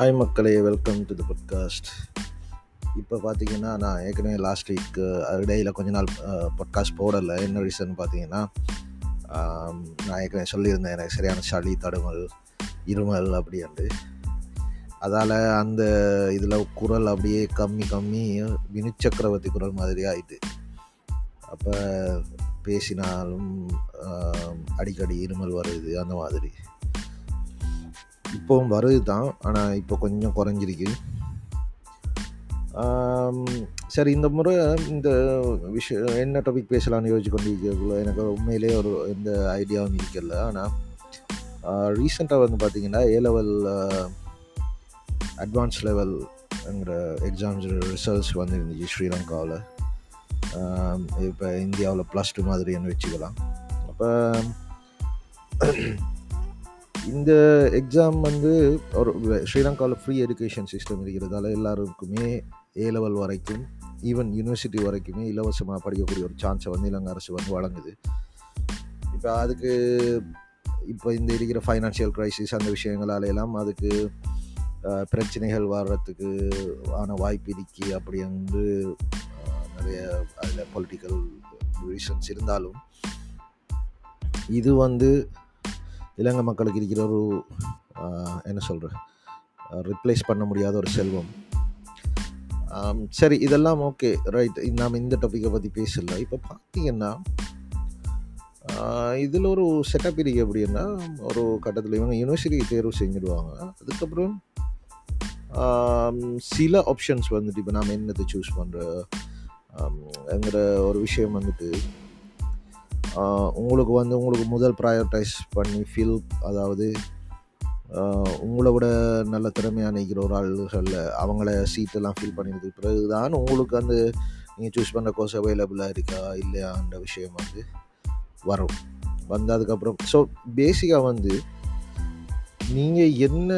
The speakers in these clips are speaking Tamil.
ஹாய் மக்களே. வெல்கம் டு த பாட்காஸ்ட் இப்போ பார்த்தீங்கன்னா நான் ஏற்கனவே லாஸ்ட் வீக் இடையில் கொஞ்ச நாள் பாட்காஸ்ட் போடலை. என்ன ரீசன் பார்த்தீங்கன்னா நான் ஏற்கனவே சொல்லியிருந்தேன். எனக்கு சரியான சளி தடுமல் இருமல் அப்படின்ட்டு அதால் அந்த இதில் குரல் அப்படியே கம்மி கம்மி வினு சக்கரவர்த்தி குரல் மாதிரி ஆயிட்டு. அப்போ பேசினாலும் அடிக்கடி இருமல் வருது அந்த மாதிரி. இப்போவும் வருது தான் ஆனால் இப்போ கொஞ்சம் குறைஞ்சிருக்கு. சரி இந்த முறை இந்த விஷயம் என்ன டாபிக் பேசலாம்னு யோசிச்சு கொண்டிருக்கிறதுக்குள்ள எனக்கு உண்மையிலே ஒரு எந்த ஐடியாவும் இருக்கல. ஆனால் ரீசெண்டாக வந்து பார்த்திங்கன்னா ஏ லெவல் அட்வான்ஸ் லெவல்ங்கிற எக்ஸாம்ஸ் ரிசல்ட்ஸ் வந்து இருந்துச்சு ஸ்ரீலங்காவில். இப்போ இந்தியாவில் ப்ளஸ் டூ மாதிரின்னு வச்சுக்கலாம். அப்போ இந்த எக்ஸாம் வந்து ஒரு ஸ்ரீலங்காவில் ஃப்ரீ எஜுகேஷன் சிஸ்டம் இருக்கிறதால எல்லாருக்குமே ஏ லெவல் வரைக்கும் ஈவன் யூனிவர்சிட்டி வரைக்குமே இலவசமாக படிக்கக்கூடிய ஒரு சான்ஸை வந்து இலங்கை அரசு வந்து வழங்குது. இப்போ அதுக்கு இப்போ இந்த இருக்கிற ஃபைனான்சியல் க்ரைசிஸ் அந்த விஷயங்களால எல்லாம் அதுக்கு பிரச்சனைகள் வர்றதுக்கு ஆன வாய்ப்பு இருக்கி அப்படி வந்து நிறைய அதில் பொலிட்டிக்கல் ரீசன்ஸ் இருந்தாலும் இது வந்து இலங்கை மக்களுக்கு இருக்கிற ஒரு என்ன சொல்கிற ரிப்ளேஸ் பண்ண முடியாத ஒரு செல்வம். சரி இதெல்லாம் ஓகே ரைட் நாம் இந்த டாப்பிக்கை பற்றி பேசல. இப்போ பார்த்தீங்கன்னா இதில் ஒரு செட்டப் இருக்கு எப்படின்னா ஒரு கட்டத்தில் இவங்க யூனிவர்சிட்டி தேர்வு செஞ்சுடுவாங்க. அதுக்கப்புறம் சில ஆப்ஷன்ஸ் வந்துட்டு இப்போ நாம் என்னத்தை சூஸ் பண்ணுறங்கிற ஒரு விஷயம் வந்துட்டு உங்களுக்கு வந்து உங்களுக்கு முதல் ப்ரையாரிட்டைஸ் பண்ணி ஃபில் அதாவது உங்களை விட நல்ல திறமையாக நிற்கிற ஒரு ஆளுகளில் அவங்கள சீட்டெல்லாம் ஃபில் பண்ணிடுறதுக்கு பிறகு தான் உங்களுக்கு அந்த நீங்கள் சூஸ் பண்ணுற கோர்ஸ் அவைலபிளாக இருக்கா இல்லையான்ற விஷயம் வந்து வரும். வந்து அதுக்கப்புறம் ஸோ பேசிக்காக வந்து நீங்கள் என்ன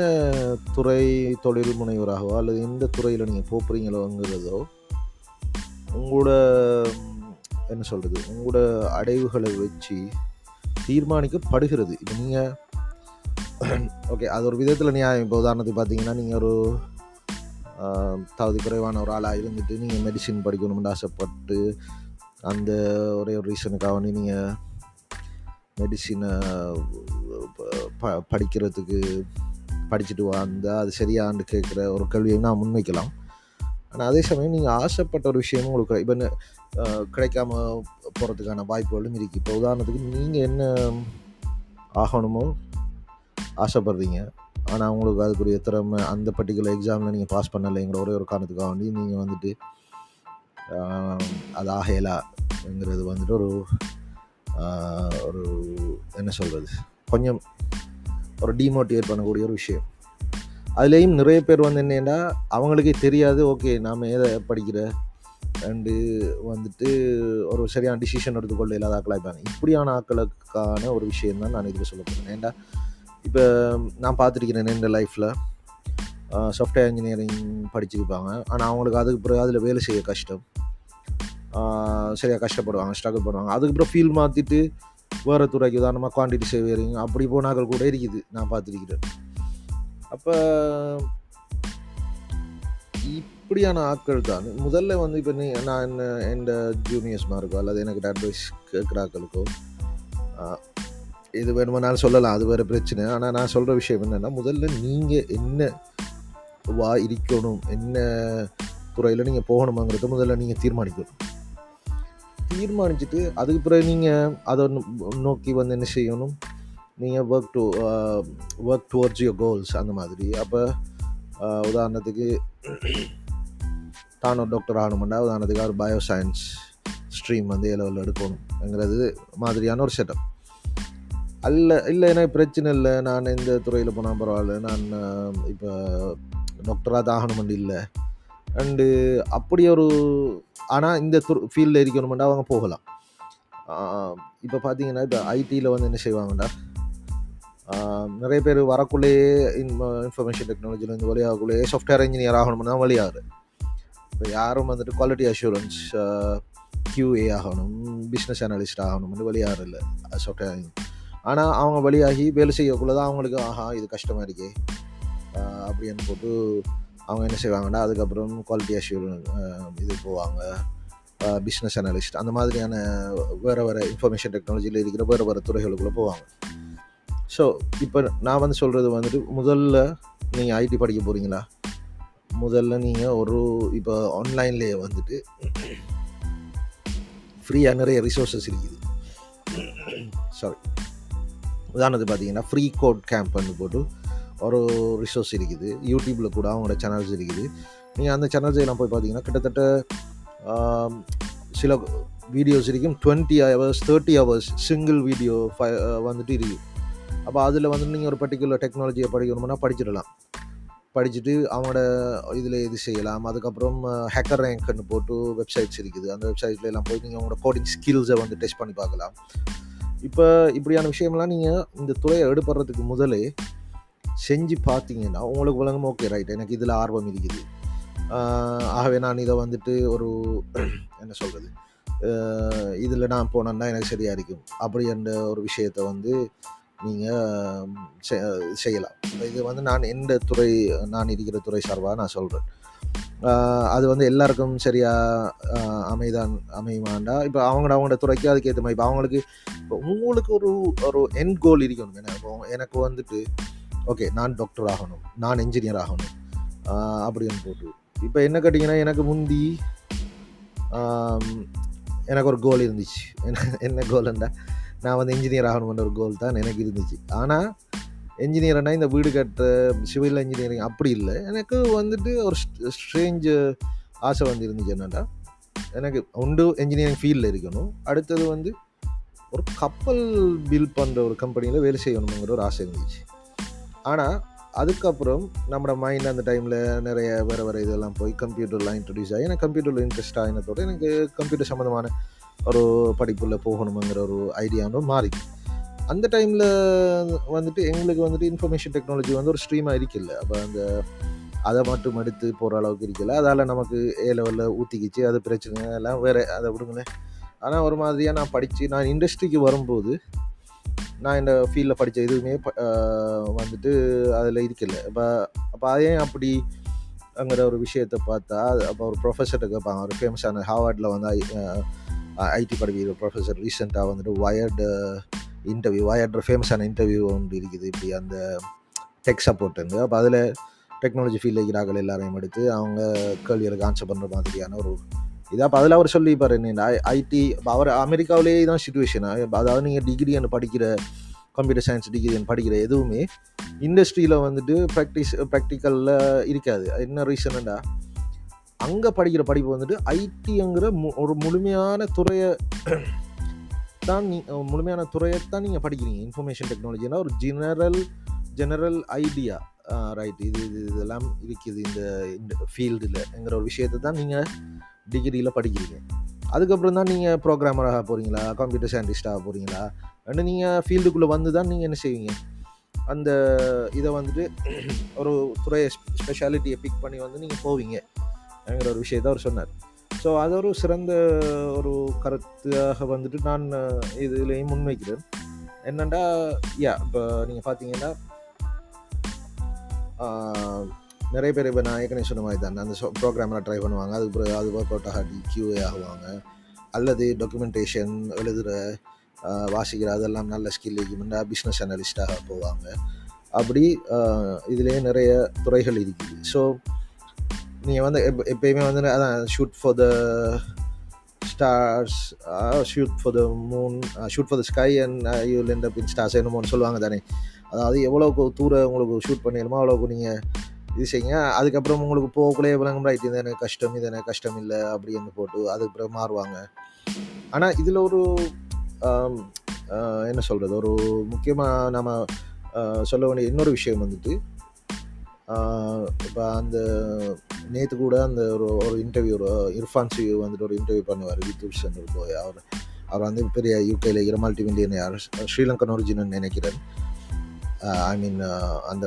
துறை தொழில் முனைவராகவோ அல்லது எந்த துறையில் நீங்கள் போகிறீங்களோங்கிறதோ உங்களோட என்ன சொல்கிறது உங்களோட அடைவுகளை வச்சு தீர்மானிக்கப்படுகிறது. இப்போ நீங்கள் ஓகே அது ஒரு விதத்தில் நியாயம். இப்போ உதாரணத்துக்கு பார்த்தீங்கன்னா நீங்கள் ஒரு தகுதி குறைவான ஒரு ஆளாக இருந்துட்டு நீங்கள் மெடிசின் படிக்கணும்னு ஆசைப்பட்டு அந்த ஒரே ஒரு ரீசனுக்காக வந்து நீங்கள் மெடிசினை ப படிக்கிறதுக்கு படிச்சுட்டு வந்தால் அது சரியான்னு கேட்குற ஒரு கேள்வியை நான் முன்வைக்கலாம். ஆனால் அதே சமயம் நீங்கள் ஆசைப்பட்ட ஒரு விஷயமும் உங்களுக்கு இப்போ கிடைக்காம போகிறதுக்கான வாய்ப்புகளும் இருக்குது இப்போ உதாரணத்துக்கு நீங்கள் என்ன ஆகணுமோ ஆசைப்படுறீங்க. ஆனால் உங்களுக்கு அதுக்குரிய திறமை அந்த பர்டிகுலர் எக்ஸாமில் நீங்கள் பாஸ் பண்ணலைங்கிற ஒரே ஒரு காரணத்துக்காக வேண்டி நீங்கள் வந்துட்டு அது ஆகையலாங்கிறது வந்துட்டு ஒரு ஒரு என்ன சொல்கிறது கொஞ்சம் ஒரு டிமோட்டிவேட் பண்ணக்கூடிய ஒரு விஷயம். அதுலேயும் நிறைய பேர் வந்து என்னென்னா அவங்களுக்கே தெரியாது ஓகே நாம் எதை படிக்கிற? அண்டு வந்துட்டு ஒரு சரியான டிசிஷன் எடுத்துக்கொள்ள இல்லாத ஆக்களாக இருப்பாங்க இப்படியான ஆக்களுக்கான ஒரு விஷயம் தான் நான் இதுக்கு சொல்ல போகிறேன் ஏன்டா இப்போ நான் பார்த்துருக்கிறேன் என் லைஃப்பில் சாஃப்ட்வேர் இன்ஜினியரிங் படிச்சிருப்பாங்க. ஆனால் அவங்களுக்கு அதுக்கு பிறகு அதில் வேலை செய்ய கஷ்டம். சரியாக கஷ்டப்படுவாங்க ஸ்ட்ரகிள் பண்ணுவாங்க. அதுக்கப்புறம் ஃபீல் மாற்றிட்டு வேறு துறைக்கு உதாரணமாக குவான்டிட்டி சேவியரிங் அப்படி போனாக்கள் கூட இருக்குது நான் பார்த்துருக்கிறேன். அப்போ அப்படியான ஆட்கள் தான். முதல்ல வந்து இப்போ நீ நான் என்ன எந்த ஜூனியர்ஸ்மாருக்கோ அல்லது எனக்கு அட்வைஸ் கேட்குறாக்களுக்கோ இது வேணுமானாலும் சொல்லலாம் அது வேறு பிரச்சனை. ஆனால் நான் சொல்கிற விஷயம் என்னென்னா முதல்ல நீங்கள் என்ன வா இருக்கணும் என்ன துறையில் நீங்கள் போகணுமாங்கிறத முதல்ல நீங்கள் தீர்மானிக்கணும். தீர்மானிச்சுட்டு அதுக்கு பிறகு நீங்கள் அதை நோக்கி வந்து என்ன செய்யணும்? நீங்கள் work to work towards your goals அந்த மாதிரி. அப்போ உதாரணத்துக்கு தான் ஒரு டாக்டர் ஆகணும்னா உதாரணத்துக்கு ஒரு பயோ சயின்ஸ் ஸ்ட்ரீம் வந்து ஏ லெவலில் எடுக்கணுங்கிறது மாதிரியான ஒரு செட்டப் அல்ல இல்லை எனக்கு பிரச்சனை இல்லை. நான் இந்த துறையில் போனால் பரவாயில்ல. நான் இப்போ டாக்டராக தான் ஆகணுமெண்டு இல்லை. அண்டு அப்படி ஒரு ஆனால் இந்த துறை ஃபீல்டில் இருக்கணுமெண்டா அவங்க போகலாம். இப்போ பார்த்தீங்கன்னா இப்போ ஐடியில் வந்து என்ன செய்வாங்கடா? நிறைய பேர் வரக்குள்ளேயே இன்ஃபர்மேஷன் டெக்னாலஜிலேருந்து வழியாகக்குள்ளேயே சாஃப்ட்வேர் இன்ஜினியர் ஆகணும்னு தான் வழியாகுது. இப்போ யாரும் வந்துட்டு குவாலிட்டி அஷூரன்ஸ் கியூஏ ஆகணும் பிஸ்னஸ் அனலிஸ்ட் ஆகணும்னு வெளியாகிற இல்லை சாஃப்ட்வேர் ஆனால் அவங்க வழியாகி வேலை செய்யக்குள்ளே தான் அவங்களுக்கு ஆஹா இது கஷ்டமாக இருக்கே அப்படின்னு போட்டு அவங்க என்ன செய்வாங்கன்னா அதுக்கப்புறம் குவாலிட்டி அஷூரன்ஸ் இது போவாங்க. பிஸ்னஸ் அனலிஸ்ட் அந்த மாதிரியான வேறு வேறு இன்ஃபர்மேஷன் டெக்னாலஜியில் இருக்கிற வேறு வேறு துறைகளுக்குள்ளே போவாங்க. ஸோ இப்போ நான் வந்து சொல்கிறது வந்துட்டு முதல்ல நீங்கள் ஐடி படிக்க போகிறீங்களா முதல்ல நீங்கள் ஒரு இப்போ ஆன்லைன்லேயே வந்துட்டு ஃப்ரீயாக நிறைய ரிசோர்ஸஸ் இருக்குது. சாரி உதாரணத்துக்கு பார்த்தீங்கன்னா ஃப்ரீ கோட் கேம்ப்னு போட்டு ஒரு ரிசோர்ஸ் இருக்குது. யூடியூப்பில் கூட அவங்களோட சேனல்ஸ் இருக்குது. நீங்கள் அந்த சேனல்ஸ் எல்லாம் போய் பார்த்தீங்கன்னா கிட்டத்தட்ட சில வீடியோஸ் இருக்கும். Twenty hours thirty hours single video five வந்துட்டு இருக்குது. அப்போ அதில் வந்து நீங்கள் ஒரு பர்டிகுலர் டெக்னாலஜியை படிக்கணும்னா படிச்சிடலாம். படிச்சுட்டு அவங்களோட இதில் இது செய்யலாம். அதுக்கப்புறம் ஹேக்கர் ரேங்க்னு போட்டு வெப்சைட்ஸ் இருக்குது. அந்த வெப்சைட்ல எல்லாம் போய் நீங்கள் உங்களோட கோடிங் ஸ்கில்ஸை வந்து டெஸ்ட் பண்ணி பார்க்கலாம். இப்போ இப்படியான விஷயம்லாம் நீங்கள் இந்த துறையை எடுப்படுறதுக்கு முதலே செஞ்சு பார்த்தீங்கன்னா உங்களுக்கு விளங்கும் ஓகே ரைட் எனக்கு இதில் ஆர்வம் இருக்குது. ஆகவே நான் இதை வந்துட்டு ஒரு என்ன சொல்கிறது இதில் நான் போனேன்னா எனக்கு சரியாக இருக்கும். அப்படி என்ற ஒரு விஷயத்தை வந்து நீங்கள் செய்யலாம். இது வந்து நான் எந்த துறை நான் இருக்கிற துறை சார்பாக நான் சொல்கிறேன் அது வந்து எல்லாருக்கும் சரியாக அமைதான் அமையுமாண்டா? இப்போ அவங்களோட அவங்களோட துறைக்கு அதுக்கேற்ற மாதிரி இப்போ அவங்களுக்கு இப்போ உங்களுக்கு ஒரு ஒரு என் கோல் இருக்கணும். என்ன எனக்கு வந்துட்டு ஓகே நான் டாக்டர் ஆகணும். நான் என்ஜினியர் ஆகணும். அப்படின்னு போட்டு. இப்போ என்ன கேட்டிங்கன்னா எனக்கு முந்தி எனக்கு ஒரு கோல் இருந்துச்சு. என்ன என்ன கோல்ண்டா நான் வந்து இன்ஜினியர் ஆகணுன்ற ஒரு கோல் தான் எனக்கு இருந்துச்சு. ஆனால் என்ஜினியர்னா இந்த வீடு கட்டுற சிவில் இன்ஜினியரிங் அப்படி இல்லை. எனக்கு வந்துட்டு ஒரு ஸ்ட்ரேஞ்சு ஆசை வந்து இருந்துச்சு என்னென்னா எனக்கு ஒன்று என்ஜினியரிங் ஃபீல்டில் இருக்கணும். அடுத்தது வந்து ஒரு கப்பல் பில் பண்ணுற ஒரு கம்பெனியில் வேலை செய்யணுங்கிற ஒரு ஆசை இருந்துச்சு. ஆனால் அதுக்கப்புறம் நம்மளோட மைண்ட் அந்த டைமில் நிறைய வேறு வேறு இதெல்லாம் போய் கம்ப்யூட்டர்லாம் இன்ட்ரடியூஸ் ஆகி எனக்கு கம்ப்யூட்டரில் இன்ட்ரெஸ்ட் ஆகினதோட எனக்கு கம்ப்யூட்டர் சம்மந்தமான ஒரு படிப்பில் போகணுங்கிற ஒரு ஐடியாவும் மாறி. அந்த டைமில் வந்துட்டு எங்களுக்கு வந்துட்டு இன்ஃபர்மேஷன் டெக்னாலஜி வந்து ஒரு ஸ்ட்ரீமாக இருக்கல அப்போ அந்த அதை மட்டும் எடுத்து போகிற அளவுக்கு இருக்கல அதால் நமக்கு ஏ லெவலில் ஊற்றிக்கிச்சு அது பிரச்சனை எல்லாம் வேறு அதை விடுங்களேன். ஆனால் ஒரு மாதிரியாக நான் படித்து நான் இண்டஸ்ட்ரிக்கு வரும்போது நான் இந்த ஃபீல்டில் படித்த எதுவுமே வந்துட்டு அதில் இருக்கல இப்போ அப்போ அதே அப்படி அங்கிற ஒரு விஷயத்தை பார்த்தா அப்போ ஒரு ப்ரொஃபஸர்கிட்ட கேட்பாங்க. ஒரு ஃபேமஸான ஹார்வர்டில் வந்து ஐடி படிக்கிற ப்ரொஃபஸர் ரீசெண்டாக வந்துட்டு வயர்டு இன்டர்வியூ வயர்டு ஃபேமஸான இன்டர்வியூ ஒன்று இருக்குது இப்படி அந்த டெக் சப்போர்ட்டுங்க அப்போ அதில் டெக்னாலஜி ஃபீல்டில் இருக்கிறார்கள் எல்லாரையும் எடுத்து அவங்க கேள்விகளுக்கு ஆன்சர் பண்ணுற மாதிரியான ஒரு இது அப்போ அதில் அவர் சொல்லிப்பார் என்ன ஐடி அவர் அமெரிக்காவிலேயே தான் சுச்சுவேஷன் அதாவது நீங்கள் டிகிரி படிக்கிற கம்ப்யூட்டர் சயின்ஸ் டிகிரி படிக்கிற எதுவுமே இண்டஸ்ட்ரியில் வந்துட்டு ப்ராக்டிஸ் ப்ராக்டிக்கலில் இருக்காது என்ன ரீசன்டா அங்கே படிக்கிற படிப்பு வந்துட்டு ஐடிங்கிற மு ஒரு முழுமையான துறையை தான் நீ முழுமையான துறையை தான் நீங்கள் படிக்கிறீங்க இன்ஃபர்மேஷன் டெக்னாலஜினா ஒரு ஜெனரல் ஜெனரல் ஐடியா ரைட் இது இது இதெல்லாம் இருக்குது இந்த இந்த ஃபீல்டில்ங்கிற ஒரு விஷயத்தை தான் நீங்கள் டிகிரியில் படிக்கிறீங்க. அதுக்கப்புறம் தான் நீங்கள் ப்ரோக்ராமராக போகிறீங்களா கம்ப்யூட்டர் சயின்டிஸ்டாக போகிறீங்களா ரெண்டு நீங்கள் ஃபீல்டுக்குள்ளே வந்து தான் நீங்கள் என்ன செய்வீங்க? அந்த இதை வந்துட்டு ஒரு துறையை ஸ்பெஷாலிட்டியை பிக் பண்ணி வந்து நீங்கள் போவீங்க. அப்படிங்கிற ஒரு விஷயத்தை அவர் சொன்னார். ஸோ அது ஒரு சிறந்த ஒரு கருத்தாக வந்துட்டு நான் இதுலேயும் முன்வைக்கிறேன். என்னென்னா யா இப்போ நீங்கள் பார்த்தீங்கன்னா நிறைய பேர் இப்போ நான் ஏற்கனவே சொன்ன மாதிரி தான் அந்த ப்ரோக்ராமில் ட்ரை பண்ணுவாங்க. அதுக்கு பிறகு அது ஒர்க் அவுட் ஆகாட்டி கியூஏ ஆகுவாங்க. அல்லது டாக்குமெண்டேஷன் எழுதுகிற வாசிக்கிற அதெல்லாம் நல்ல ஸ்கில் இருக்குமெண்டா பிஸ்னஸ் அனலிஸ்டாக போவாங்க. அப்படி இதுலேயே நிறைய துறைகள் இருக்குது. ஸோ நீங்கள் வந்து எப்ப எப்பயுமே வந்து அதான் shoot for the stars shoot for the moon shoot for the sky and you land up in stars என்னமோன்னு சொல்லுவாங்க தானே. அதாவது எவ்வளோக்கு தூரம் உங்களுக்கு ஷூட் பண்ணிடுமோ அவ்வளோக்கு நீங்கள் இது செய்யுங்க. அதுக்கப்புறம் உங்களுக்கு போகக்குள்ளே விளங்கும் ரைட் இது எனக்கு கஷ்டம் இது எனக்கு கஷ்டம் இல்லை அப்படின்னு போட்டு அதுக்கப்புறம் மாறுவாங்க. ஆனால் இதில் ஒரு என்ன சொல்கிறது ஒரு முக்கியமாக நம்ம சொல்ல வேண்டிய இன்னொரு விஷயம் வந்துட்டு இப்போ அந்த நேற்று கூட அந்த ஒரு ஒரு இன்டர்வியூ ஒரு இர்ஃபான் சி வந்துட்டு ஒரு இன்டர்வியூ பண்ணுவார் வித் சென்டர் போய் அவர் அவர் வந்து பெரிய யூகேல இருக்கிற மல்டி மில்லியன் யார் ஸ்ரீலங்கன் ஒரிஜினல் நினைக்கிறேன். ஐ மீன் அந்த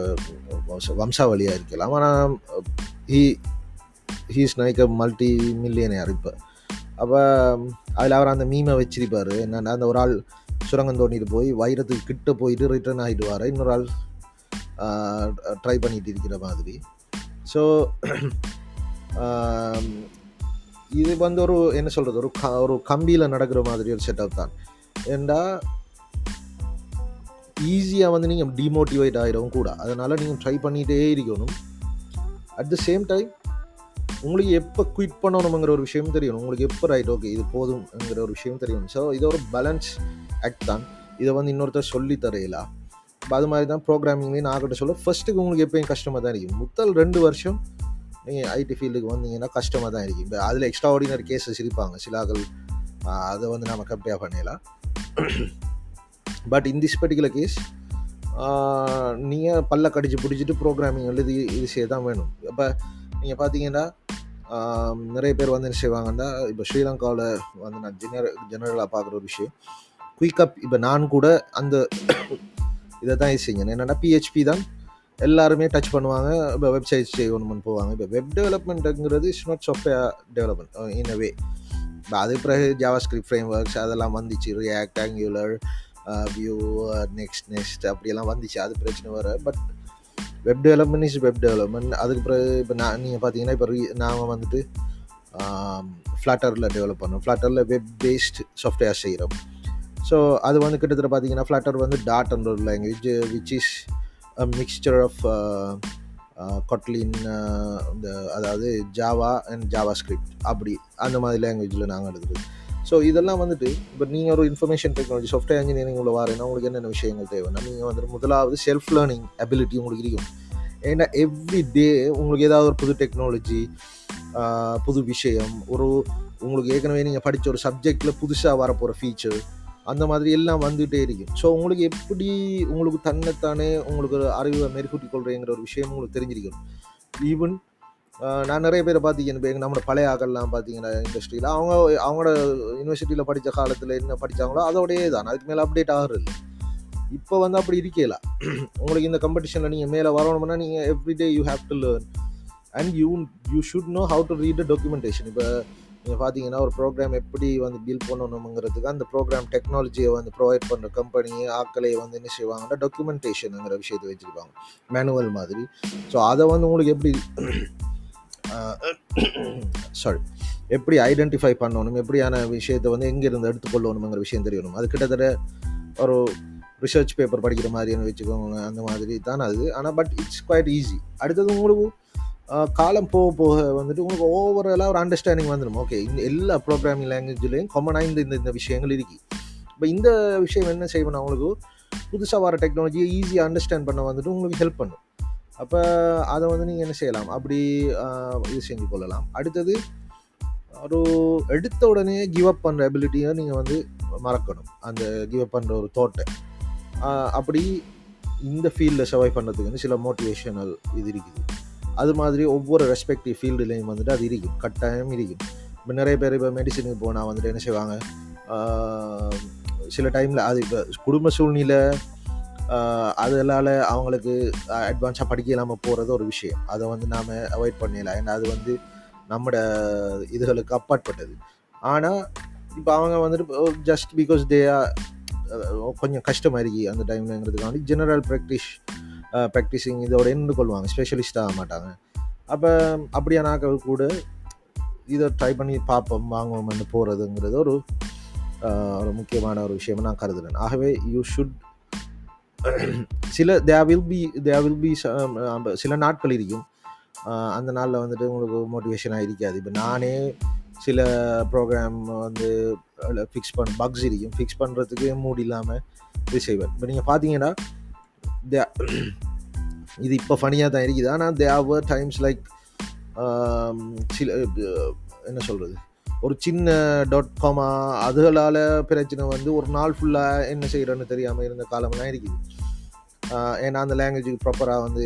வம்சாவளியாக இருக்கலாம். ஆனால் ஹீ ஹீஸ் நைக்க மல்டி மில்லியன் இப்போ. அப்போ அதில் அவர் அந்த மீமை வச்சிருப்பார். என்னென்னா அந்த ஒரு ஆள் சுரங்கம் தோண்டிட்டு போய் வைரத்துக்கு கிட்ட போயிட்டு ரிட்டர்ன் ஆகிடுவார் இன்னொரு ஆள் ட்ரை பண்ணிட்டு இருக்கிற மாதிரி. ஸோ um, இது வந்து ஒரு என்ன சொல்கிறது ஒரு க ஒரு கம்பியில் நடக்கிற மாதிரி ஒரு செட்டப் தான். ஏண்டா ஈஸியாக வந்து நீங்கள் டிமோட்டிவேட் ஆகிடவும் கூட. அதனால் நீங்கள் ட்ரை பண்ணிகிட்டே இருக்கணும். அட் த சேம் டைம் உங்களுக்கு எப்போ குவிட் பண்ணணுங்கிற ஒரு விஷயம் தெரியணும். உங்களுக்கு எப்போ ரைட் ஓகே இது போதும்ங்கிற ஒரு விஷயம் தெரியணும். ஸோ இது ஒரு பேலன்ஸ் ஆக்ட் தான். இதை வந்து இன்னொருத்தர் சொல்லி தரையிலா அது மாதிரி தான் ப்ரோக்ராமிங்லேயும் நான் கிட்ட சொல்ல ஃபஸ்ட்டுக்கு உங்களுக்கு எப்பயும் கஷ்டமாக தான் இருக்கும். முதல் ரெண்டு வருஷம் நீங்கள் ஐடி ஃபீல்டுக்கு வந்தீங்கன்னா கஷ்டமாக தான் இருக்கும். இப்போ அதில் எக்ஸ்ட்ரா ஆர்டினரி கேஸஸ் இருப்பாங்க சிலாக்கள் அதை வந்து நம்ம கம்பேர் பண்ணிடலாம் but in this particular case நீங்கள் பல்ல கடிச்சு பிடிச்சிட்டு ப்ரோக்ராமிங் எழுதி இது செய்ய தான் வேணும். இப்போ நீங்கள் பார்த்தீங்கன்னா நிறைய பேர் வந்து என்ன செய்வாங்கன்னா இப்போ ஸ்ரீலங்காவில் வந்து நான் ஜெனரல் ஜெனரலாக பார்க்குற ஒரு விஷயம். குயிக்கப் இப்போ நான் கூட அந்த இதை தான் யூஸ் செய்யணும் என்னென்னா பிஹெச்பி தான் எல்லாருமே டச் பண்ணுவாங்க. இப்போ வெப்சைட் செய்யணும்னு போவாங்க. இப்போ web டெவலப்மெண்ட்டுங்கிறது it's not software development in a way இப்போ அது பிறகு ஜாவா ஸ்கிரிப்ட் ஃப்ரேம் ஒர்க்ஸ் அதெல்லாம் வந்துச்சு React Angular Vue Next Next அப்படியெல்லாம் வந்துச்சு. அது பிரச்சனை வர but web development is web development அதுக்கு பிறகு இப்போ நான் நீங்கள் பார்த்தீங்கன்னா இப்போ ரீ நாங்கள் வந்துட்டு um, ஃப்ளாட்டரில் டெவலப் பண்ணோம். ஃப்ளாட்டரில் வெப் பேஸ்ட் சாஃப்ட்வேர் செய்கிறோம் ஸோ அது வந்து கிட்டத்தட்ட பார்த்தீங்கன்னா ஃப்ளாட்டர் வந்து டாட் அண்ட் ஒரு language which is a mixture of Kotlin இந்த அதாவது ஜாவா அண்ட் ஜாவா ஸ்கிரிப்ட் அப்படி அந்த மாதிரி லாங்குவேஜில் நாங்கள் எடுத்துருக்கோம் ஸோ இதெல்லாம் வந்துட்டு இப்போ நீங்கள் ஒரு இன்ஃபர்மேஷன் டெக்னாலஜி சாஃப்ட்வேர் இன்ஜினியரிங் உள்ள வாரேன்னா உங்களுக்கு என்னென்ன விஷயங்கள் தேவைன்னா நீங்கள் வந்துட்டு முதலாவது செல்ஃப் லேர்னிங் அபிலிட்டி உங்களுக்கு இருக்கும். ஏன்னா எவ்ரி டே உங்களுக்கு ஏதாவது ஒரு புது டெக்னாலஜி uh, புது விஷயம் ஒரு உங்களுக்கு ஏற்கனவே நீங்கள் படித்த ஒரு சப்ஜெக்டில் புதுசாக வரப்போகிற ஃபீச்சர் அந்த மாதிரி எல்லாம் வந்துகிட்டே இருக்கும் ஸோ உங்களுக்கு எப்படி உங்களுக்கு தன்னைத்தானே உங்களுக்கு ஒரு அறிவை மெருகூட்டி கொள்கிறேங்கிற ஒரு விஷயம் உங்களுக்கு தெரிஞ்சிருக்கணும். ஈவன் நான் நிறைய பேரை பார்த்தீங்கன்னா இப்போ நம்மளோட பழைய ஆக்கள்லாம் பார்த்தீங்கன்னா இண்டஸ்ட்ரியில் அவங்க அவங்களோட யூனிவர்சிட்டியில் படித்த காலத்தில் என்ன படித்தாங்களோ அதோடையே தான். அதுக்கு மேலே அப்டேட் ஆகிறது இப்போ வந்து அப்படி இருக்கல உங்களுக்கு இந்த காம்படிஷனில் நீங்கள் மேலே வரணும்னா நீங்கள் everyday you have to learn and you you should know how to read documentation இப்போ நீங்கள் பார்த்தீங்கன்னா ஒரு ப்ரோக்ராம் எப்படி வந்து பில் பண்ணணுங்கிறதுக்கு அந்த ப்ரோக்ராம் டெக்னாலஜியை வந்து ப்ரொவைட் பண்ணுற கம்பெனி ஆக்களை வந்து என்ன செய்வாங்கன்னா டாக்குமெண்டேஷனுங்கிற விஷயத்தை வச்சுருப்பாங்க. மேனுவல் மாதிரி. ஸோ அதை வந்து உங்களுக்கு எப்படி சாரி எப்படி ஐடென்டிஃபை பண்ணணும்? எப்படியான விஷயத்தை வந்து எங்கேருந்து எடுத்துக்கொள்ளணுங்கிற விஷயம் தெரியணும். அது கிட்டத்தட்ட ஒரு ரிசர்ச் பேப்பர் படிக்கிற மாதிரின்னு வச்சுக்கோங்க அந்த மாதிரி தான் அது. ஆனால் பட் இட்ஸ் குவைட் ஈஸி அடுத்தது உங்களுக்கு காலம் போக போக வந்துட்டு உங்களுக்கு ஓவராலாக ஒரு அண்டர்ஸ்டாண்டிங் வந்துடும் ஓகே இந்த எல்லா ப்ரோக்ராமிங் லாங்குவேஜ்லேயும் காமனாக இந்த இந்த இந்த விஷயங்கள் இருக்கு. இப்போ இந்த விஷயம் என்ன செய்வேன் அவங்களுக்கு புதுசாக வர டெக்னாலஜியை ஈஸியாக அண்டர்ஸ்டாண்ட் பண்ண வந்துட்டு உங்களுக்கு ஹெல்ப் பண்ணும். அப்போ அதை வந்து நீங்கள் என்ன செய்யலாம்? அப்படி இது செஞ்சு கொள்ளலாம். அடுத்தது ஒரு எடுத்த உடனே கிவ் அப் பண்ணுற அபிலிட்டியை நீங்கள் வந்து மறக்கணும். அந்த கிவ் அப் பண்ணுற ஒரு தோட்டை அப்படி இந்த ஃபீல்டில் சர்வை பண்ணுறதுக்கு வந்து சில மோட்டிவேஷனல் இது இருக்குது. அது மாதிரி ஒவ்வொரு ரெஸ்பெக்டிவ் ஃபீல்டுலேயும் வந்துட்டு அது இருக்கும் கட்டாயம் இருக்கும் இப்போ நிறைய பேர் இப்போ மெடிசனுக்கு போனால் வந்துட்டு என்ன செய்வாங்க? சில டைமில் அது இப்போ குடும்ப சூழ்நிலை அதனால் அவங்களுக்கு அட்வான்ஸாக படிக்க இல்லாமல் போகிறது ஒரு விஷயம். அதை வந்து நாம் அவாய்ட் பண்ணிடலாம் ஏன்னா அது வந்து நம்மட இதுகளுக்கு அப்பாற்பட்டது. ஆனால் இப்போ அவங்க வந்துட்டு ஜஸ்ட் பிகாஸ் தே கொஞ்சம் கஷ்டமாக இருக்கு அந்த டைம்லங்கிறதுக்காண்டி ஜெனரல் ப்ராக்டிஸ் ப்ராக்டிஸிங் இதோட நின்று கொள்வாங்க. ஸ்பெஷலிஸ்ட் ஆக மாட்டாங்க. அப்போ அப்படியான ஆக்கள் கூட இதை ட்ரை பண்ணி பார்ப்போம் வாங்குவோம்னு போகிறதுங்கிறது ஒரு ஒரு முக்கியமான ஒரு விஷயம் நான் கருதுறேன். ஆகவே யூ ஷுட் சில they will be they will be சில நாட்கள் இருக்கும். அந்த நாளில் வந்துட்டு உங்களுக்கு மோட்டிவேஷனாக இருக்காது. இப்போ நானே சில ப்ரோக்ராம் வந்து ஃபிக்ஸ் பண்ண பக்ஸ் இருக்கும். ஃபிக்ஸ் பண்ணுறதுக்கு மூடி இல்லாமல் இது செய்வேன். இப்போ நீங்கள் பார்த்தீங்கன்னா இது இப்போ ஃபனியாக தான் இருக்குது. ஆனால் தே ஆவர் டைம்ஸ் லைக் சில என்ன சொல்கிறது ஒரு சின்ன டாட் காமா அதுகளால் பிரச்சனை வந்து ஒரு நாள் ஃபுல்லாக என்ன செய்கிறோன்னு தெரியாமல் இருந்த காலம்லாம் இருக்குது. ஏன்னா அந்த லாங்குவேஜுக்கு ப்ராப்பராக வந்து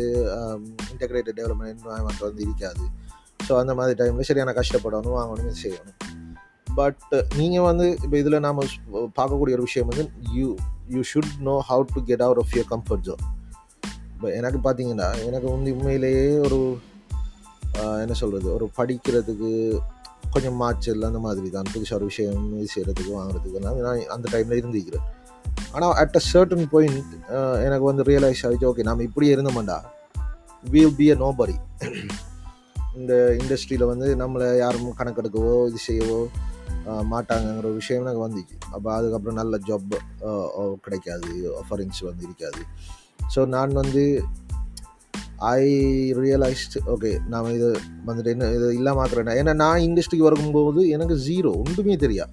இன்டெகிரேட்டட் டெவலப்மெண்ட் என்வாயன்மெண்ட் வந்து இருக்காது. ஸோ அந்த மாதிரி டைமில் சரியான கஷ்டப்படணும் வாங்கணும் செய்யணும். பட் நீங்கள் வந்து இப்போ இதில் நாம் பார்க்கக்கூடிய ஒரு விஷயம் வந்து you you should know how to get out of your comfort zone இப்போ எனக்கு பார்த்தீங்கன்னா எனக்கு வந்து உண்மையிலேயே ஒரு என்ன சொல்கிறது ஒரு படிக்கிறதுக்கு கொஞ்சம் மாச்சல் அந்த மாதிரி தான் புதுசாக ஒரு விஷயம் இது செய்கிறதுக்கு வாங்குறதுக்கு நான் அந்த டைமில் இருந்துக்கிறேன் ஆனால் அட் அ சர்டன் பாயிண்ட் எனக்கு வந்து ரியலைஸ் ஆகிடுச்சு ஓகே நாம் இப்படியே இருந்தோம்டா வில் பி அ நோபரி இந்த இண்டஸ்ட்ரியில் வந்து நம்மளை யாரும் கணக்கெடுக்கவோ இது செய்யவோ மாட்டாங்கங்கிற ஒரு விஷயம் எனக்கு வந்துச்சு அப்போ அதுக்கப்புறம் நல்ல ஜாப் கிடைக்காது. ஆஃபரிங்ஸ் வந்து இருக்காது. ஸோ நான் வந்து ஐ ரியலைஸ்ட் ஓகே நாம் இது வந்துட்டு என்ன இது இல்லாமல் ஆக்குறேன் ஏன்னா நான் இண்டஸ்ட்ரிக்கு வரும்போது எனக்கு ஜீரோ ஒன்றுமே தெரியா.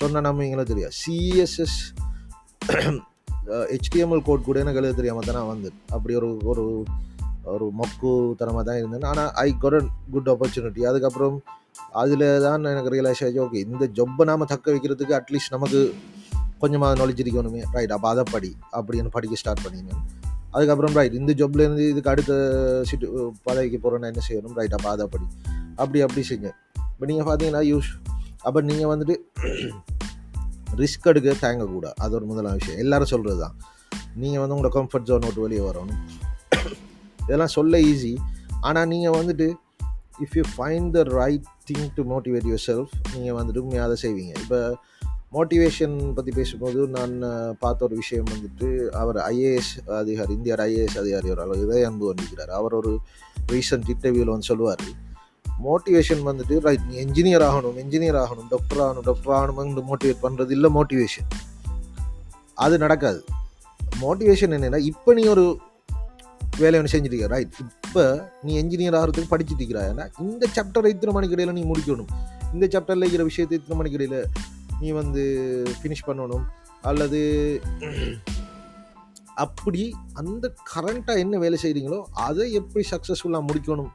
சொன்ன நம்ம எங்களை தெரியா? சிஎஸ்எஸ் ஹெச்டிஎம்எல் கோட் கூட எனக்கு எழுத தெரியாமல் தான் நான் வந்து அப்படி ஒரு ஒரு ஒரு மொக்கு தரமாக தான் இருந்தேன் ஆனால் ஐ கொட் குட் ஆப்பர்ச்சுனிட்டி அதுக்கப்புறம் அதில் தான் எனக்கு ரியலைஸ் ஆச்சு ஓகே இந்த ஜொப்பை நாம் தக்க வைக்கிறதுக்கு அட்லீஸ்ட் நமக்கு கொஞ்சமாக நாலேஜ் இருக்கணுமே. ரைட் அப்போ அதை படி அப்படின்னு படிக்க ஸ்டார்ட் பண்ணினேன். அதுக்கப்புறம் ரைட் இந்த ஜப்லேருந்து இதுக்கு அடுத்த சிட்டு பதவிக்கு போகிறோன்னா என்ன செய்யணும்? ரைட் அப்போ அதை படி அப்படி அப்படி செஞ்சேன். இப்போ நீங்கள் பார்த்தீங்கன்னா யூஸ் அப்போ நீங்கள் வந்துட்டு ரிஸ்க் எடுக்க தேங்கக்கூடாது அது ஒரு முதலான விஷயம். எல்லாரும் சொல்கிறது தான் நீங்கள் வந்து உங்களோட கம்ஃபர்ட் ஜோன் விட்டு வெளியே வரணும். இதெல்லாம் சொல்ல ஈஸி ஆனால் நீங்கள் வந்துட்டு if you find the right thing to motivate yourself நீங்கள் வந்துட்டு உண்மையாக அதை செய்வீங்க. இப்போ மோட்டிவேஷன் பற்றி பேசும்போது நான் பார்த்த ஒரு விஷயம் வந்துட்டு அவர் ஐஏஎஸ் அதிகாரி இந்தியார் ஐஏஎஸ் அதிகாரி ஒரு அளவு இதே அன்பு வந்திருக்கிறார் அவர் ஒரு ரீசன்ட் இன்டர்வியூவில் வந்து சொல்லுவார் மோட்டிவேஷன் வந்துட்டு ரைட் நீ என்ஜினியர் ஆகணும் என்ஜினியர் ஆகணும் டாக்டர் ஆகணும் டாக்டர் ஆகணும்னு மோட்டிவேட் பண்ணுறது இல்லை மோட்டிவேஷன் அது நடக்காது. மோட்டிவேஷன் என்னென்னா இப்போ நீ ஒரு வேலையை ஒன்று செஞ்சுட்டு ரைட் இப்போ நீ என்ஜினியர் ஆகிறதுக்கு படிச்சுட்டு இருக்கிறாயனா இந்த சாப்டரை இத்தனை மணிக்கு இடையில நீ முடிக்கணும். இந்த சாப்டரில் இருக்கிற விஷயத்தை இத்தனை மணிக்கு இடையில நீ வந்து ஃபினிஷ் பண்ணணும். அல்லது அப்படி அந்த கரண்ட்டாக என்ன வேலை செய்கிறீங்களோ அதை எப்படி சக்ஸஸ்ஃபுல்லாக முடிக்கணும்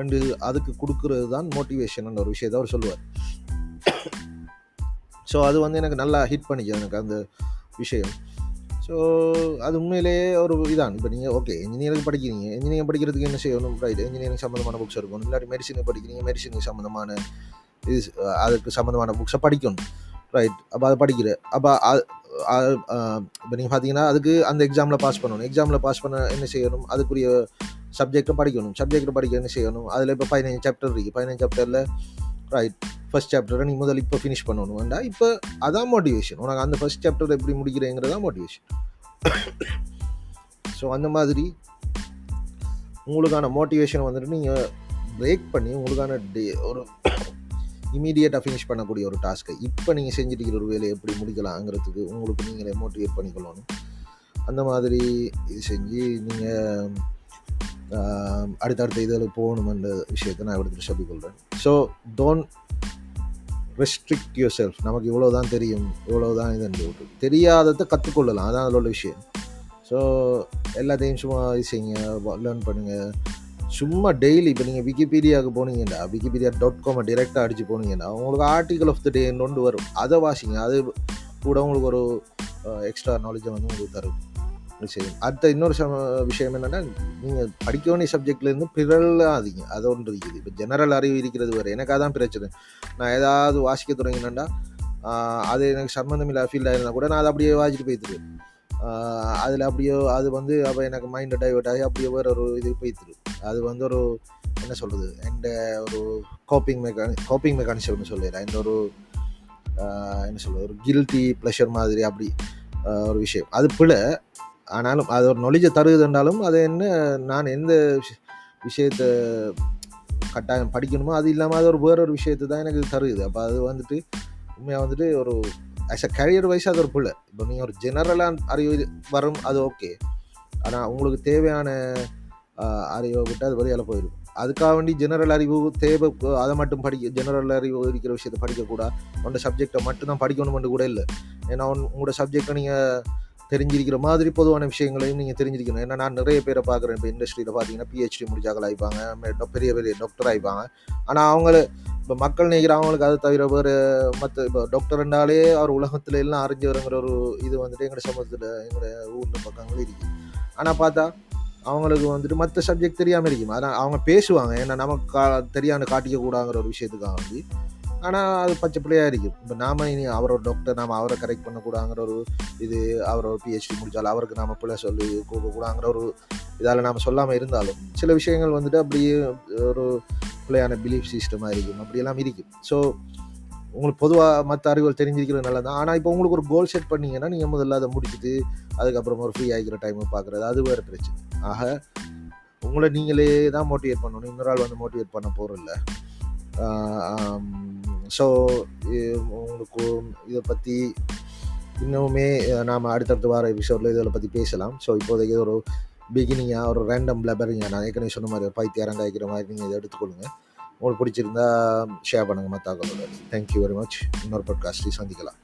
அண்டு அதுக்கு கொடுக்கறது தான் மோட்டிவேஷன் ஒரு விஷயத்தை அவர் சொல்லுவார். ஸோ அது வந்து எனக்கு நல்லா ஹிட் பண்ணிச்சு எனக்கு அந்த விஷயம். ஸோ அது உண்மையிலேயே ஒரு இதான். இப்போ நீங்கள் ஓகே இன்ஜினியரிங் படிக்கிறீங்க. இன்ஜினியரிங் படிக்கிறதுக்கு என்ன செய்யணும் ரைட் இன்ஜினியரிங் சம்மந்தமான புக்ஸ் இருக்கணும் இல்லாட்டி மெடிசனுக்கு படிக்கிறீங்க. மெடிசினுக்கு சம்மந்தமான இது அதுக்கு சம்மந்தமான புக்ஸை படிக்கணும். ரைட் அப்போ அதை படிக்கிற அப்போ இப்போ நீங்கள் பார்த்தீங்கன்னா அதுக்கு அந்த எக்ஸாமில் பாஸ் பண்ணணும். எக்ஸாமில் பாஸ் பண்ண என்ன செய்யணும் அதுக்குரிய சப்ஜெக்டை படிக்கணும். சப்ஜெக்டை படிக்க என்ன செய்யணும் அதில் இப்போ பதினஞ்சு சாப்டர் இருக்குது பதினஞ்சு சாப்டரில் ரைட் ஃபஸ்ட் சாப்டரை நீ முதல் இப்போ ஃபினிஷ் பண்ணணும். வேண்டா இப்போ அதான் மோட்டிவேஷன் உனக்கு அந்த ஃபர்ஸ்ட் சாப்டர் எப்படி முடிக்கிறேங்கிறதா மோட்டிவேஷன் ஸோ அந்த மாதிரி உங்களுக்கான மோட்டிவேஷனை வந்துட்டு நீங்கள் பிரேக் பண்ணி உங்களுக்கான டே ஒரு இமீடியட்டாக ஃபினிஷ் பண்ணக்கூடிய ஒரு டாஸ்க்கை இப்போ நீங்கள் செஞ்சுட்டு ஒரு வேலையை எப்படி முடிக்கலாங்கிறதுக்கு உங்களுக்கு நீங்களே மோட்டிவேட் பண்ணிக்கொள்ளணும். அந்த மாதிரி இது செஞ்சு நீங்கள் அடுத்தடுத்த இதில் போகணுமென்ற விஷயத்தை நான் எடுத்துகிட்டு சொல்லிக்கொள்கிறேன் so don't restrict yourself நமக்கு இவ்வளோ தான் தெரியும் இவ்வளோ தான் இதுன்னு தெரியாததை கற்றுக்கொள்ளலாம் அதான் அதில் உள்ள விஷயம். ஸோ எல்லாத்தையும் சும்மா இது செய்யுங்க லேர்ன் பண்ணுங்கள் சும்மா டெய்லி இப்போ நீங்கள் விக்கிபீடியாவுக்கு போனீங்கடா விக்கிபீடியா டாட் காமை டிரெக்டாக அடித்து போனீங்கன்னா உங்களுக்கு ஆர்டிகல் ஆஃப் த டே ஒன்று வரும். அதை வாசிங்க. அது கூட உங்களுக்கு ஒரு எக்ஸ்ட்ரா நாலேஜை வந்து உங்களுக்கு தரும். விஷயம் அடுத்த இன்னொரு சம விஷயம் என்னென்னா நீங்கள் படிக்க வேண்டிய சப்ஜெக்ட்லேருந்து பிறலாதீங்க. அது ஒன்று இருக்குது. இப்போ ஜெனரல் அறிவு இருக்கிறது வேறு. எனக்கு அதான் பிரச்சனை நான் ஏதாவது வாசிக்க தொடங்கினேன்டா அது எனக்கு சம்மந்தம் இல்லை ஃபீல்டாக இருந்தால் கூட நான் அதை அப்படியே வாசிட்டு போய்த்துருவேன். அதில் அப்படியோ அது வந்து அப்போ எனக்கு மைண்டை டைவெர்ட் ஆகி அப்படியே வேறு ஒரு இது போய்த்துரு அது வந்து ஒரு என்ன சொல்கிறது எந்த ஒரு கோப்பிங் மெக்கானி கோப்பிங் மெக்கானிசம்னு சொல்லிடுறேன் இந்த ஒரு என்ன சொல்கிறது ஒரு கில்ட்டி ப்ளஷர் மாதிரி அப்படி ஒரு விஷயம். அது பிள்ளை ஆனாலும் அது ஒரு நொலிஜை தருதுன்றாலும் அது என்ன நான் எந்த விஷயத்தை கட்டாயம் படிக்கணுமோ அது இல்லாமல் அது ஒரு வேறொரு விஷயத்தை தான் எனக்கு தருது. அப்போ அது வந்துட்டு உண்மையாக வந்துட்டு ஒரு ஆஸ் அ கரியர் வைஸ் அது ஒரு பிள்ளை. இப்போ நீங்கள் ஒரு ஜெனரலாக அறிவு வரும் அது ஓகே ஆனால் உங்களுக்கு தேவையான அறிவை விட்டு அது வரையால் போயிடும். அதுக்காக வேண்டி ஜெனரல் அறிவு தேவை அதை மட்டும் படிக்க ஜெனரல் அறிவு இருக்கிற விஷயத்தை படிக்கக்கூடாது உன்னோட சப்ஜெக்டை மட்டும்தான் படிக்கணுமென்று கூட இல்லை. ஏன்னா உங்களோட சப்ஜெக்டை நீங்கள் தெரிஞ்சிருக்கிற மாதிரி பொதுவான விஷயங்களையும் நீங்கள் தெரிஞ்சிருக்கணும். ஏன்னா நான் நிறைய பேரை பார்க்குறேன். இப்போ இண்டஸ்ட்ரியில் பார்த்தீங்கன்னா பிஹெச்டி முடிச்சாக்கள் ஆயிப்பாங்க. பெரிய பெரிய டாக்டர் ஆயிப்பாங்க. ஆனால் அவங்கள இப்போ மக்கள் நினைக்கிற அவங்களுக்கு அதை தவிர வேறு மற்ற இப்போ டாக்டர்னாலே அவர் உலகத்தில் எல்லாம் அறிஞ்சவருங்கிற ஒரு இது வந்துட்டு எங்களோட சமூகத்தில் எங்களோட ஊரில் பக்கங்கள் இருக்குது ஆனால் பார்த்தா அவங்களுக்கு வந்துட்டு மற்ற சப்ஜெக்ட் தெரியாமல் இருக்கும்? அதான் அவங்க பேசுவாங்க. ஏன்னா நமக்கு கா தெரியாமல் காட்டிக்கக்கூடாங்கிற ஒரு விஷயத்துக்காக வந்து ஆனால் அது பச்சை பிள்ளையாக இருக்கும் இப்போ நாம் இனி அவரோட டாக்டர் நாம் அவரை கரெக்ட் பண்ணக்கூடாங்கிற ஒரு இது அவரோட பிஹெச்டி முடித்தாலும் அவருக்கு நாம் பிள்ளை சொல்லி கூடாங்கிற ஒரு இதால் நாம் சொல்லாமல் இருந்தாலும் சில விஷயங்கள் வந்துட்டு அப்படியே ஒரு பிள்ளையான பிலீஃப் சிஸ்டமாக இருக்கும். அப்படியெல்லாம் இருக்கும் ஸோ உங்களுக்கு பொதுவாக மற்ற அறிவுகள் தெரிஞ்சிருக்கிறது நல்லது தான். ஆனால் இப்போ உங்களுக்கு ஒரு கோல் செட் பண்ணிங்கன்னா நீங்கள் முதல்ல அதை முடிச்சுட்டு அதுக்கப்புறமா ஒரு ஃப்ரீ ஆகிக்கிற டைமை பார்க்குறது அது வேறு பிரச்சனை. ஆக உங்களை நீங்களே தான் மோட்டிவேட் பண்ணணும். இன்னொரு ஆள் வந்து மோட்டிவேட் பண்ண போகிறதில்ல ஸோ உங்களுக்கு இதை பற்றி இன்னுமே நாம் அடுத்தடுத்து வர எபிசோடில் இதில் பற்றி பேசலாம். ஸோ இப்போதைக்கு ஒரு பிகினிங்காக ஒரு ரேண்டம் பிளபரிங்க நான் ஏற்கனவே சொன்ன மாதிரி ஒரு பைத்தியாரம் மாதிரி நீங்கள் இதை எடுத்துக்கொள்ளுங்க. உங்களுக்கு பிடிச்சிருந்தா ஷேர் பண்ணுங்கள் மற்ற தேங்க்யூ வெரி மச் இன்னொரு பாட்காஸ்ட்லேயும் சந்திக்கலாம்.